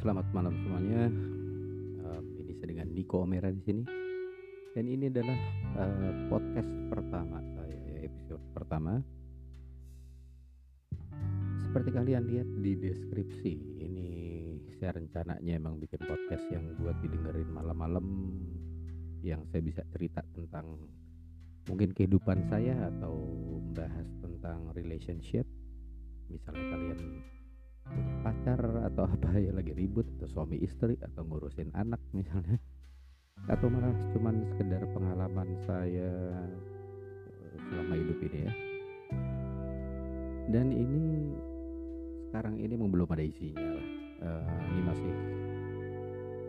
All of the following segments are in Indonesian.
selamat malam semuanya. Um, ini saya dengan Niko Omera di sini. Dan ini adalah uh, podcast pertama saya, ya, episode pertama. Seperti kalian lihat di deskripsi, ini saya rencananya emang bikin podcast yang buat didengerin malam-malam yang saya bisa cerita tentang mungkin kehidupan saya atau bahas tentang relationship. Misalnya kalian pacar atau apa ya lagi ribut atau suami istri atau ngurusin anak misalnya. Atau malah cuman sekedar pengalaman saya eh, selama hidup ini ya. Dan ini sekarang ini belum ada isinya lah. Uh, ini masih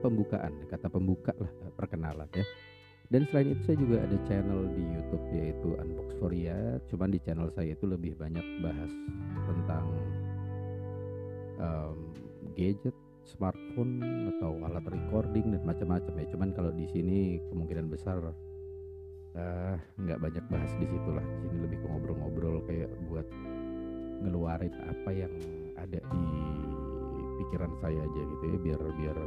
pembukaan kata pembuka lah perkenalan ya. Dan selain itu saya juga ada channel di YouTube yaitu Unbox Foria cuman di channel saya itu lebih banyak bahas tentang um, gadget, smartphone atau alat recording dan macam-macam ya. Cuman kalau di sini kemungkinan besar uh, nggak banyak bahas di situ lah. Di sini lebih ke ngobrol-ngobrol kayak buat ngeluarin apa yang ada di pikiran saya aja gitu ya biar biar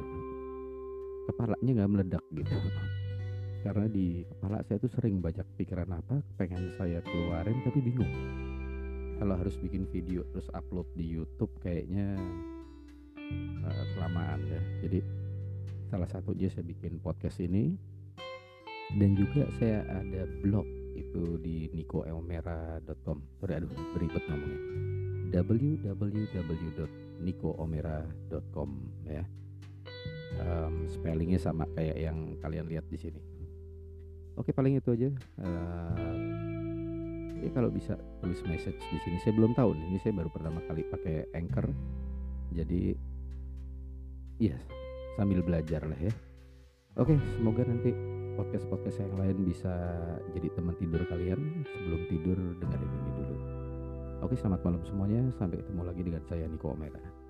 kepalanya nggak meledak gitu karena di kepala saya tuh sering banyak pikiran apa pengen saya keluarin tapi bingung kalau harus bikin video terus upload di YouTube kayaknya uh, kelamaan ya. Jadi salah satu aja saya bikin podcast ini dan juga saya ada blog itu di nikoomera.com. Sorry aduh beribet ngomongnya. www.nikoomera.com ya. Um, spellingnya sama kayak yang kalian lihat di sini. Oke paling itu aja. Uh, ya kalau bisa tulis message di sini. Saya belum tahu ini saya baru pertama kali pakai anchor. Jadi ya sambil belajar lah ya. Oke semoga nanti podcast podcast yang lain bisa jadi teman tidur kalian sebelum tidur dengerin ini dulu. Oke selamat malam semuanya. Sampai ketemu lagi dengan saya Niko Omera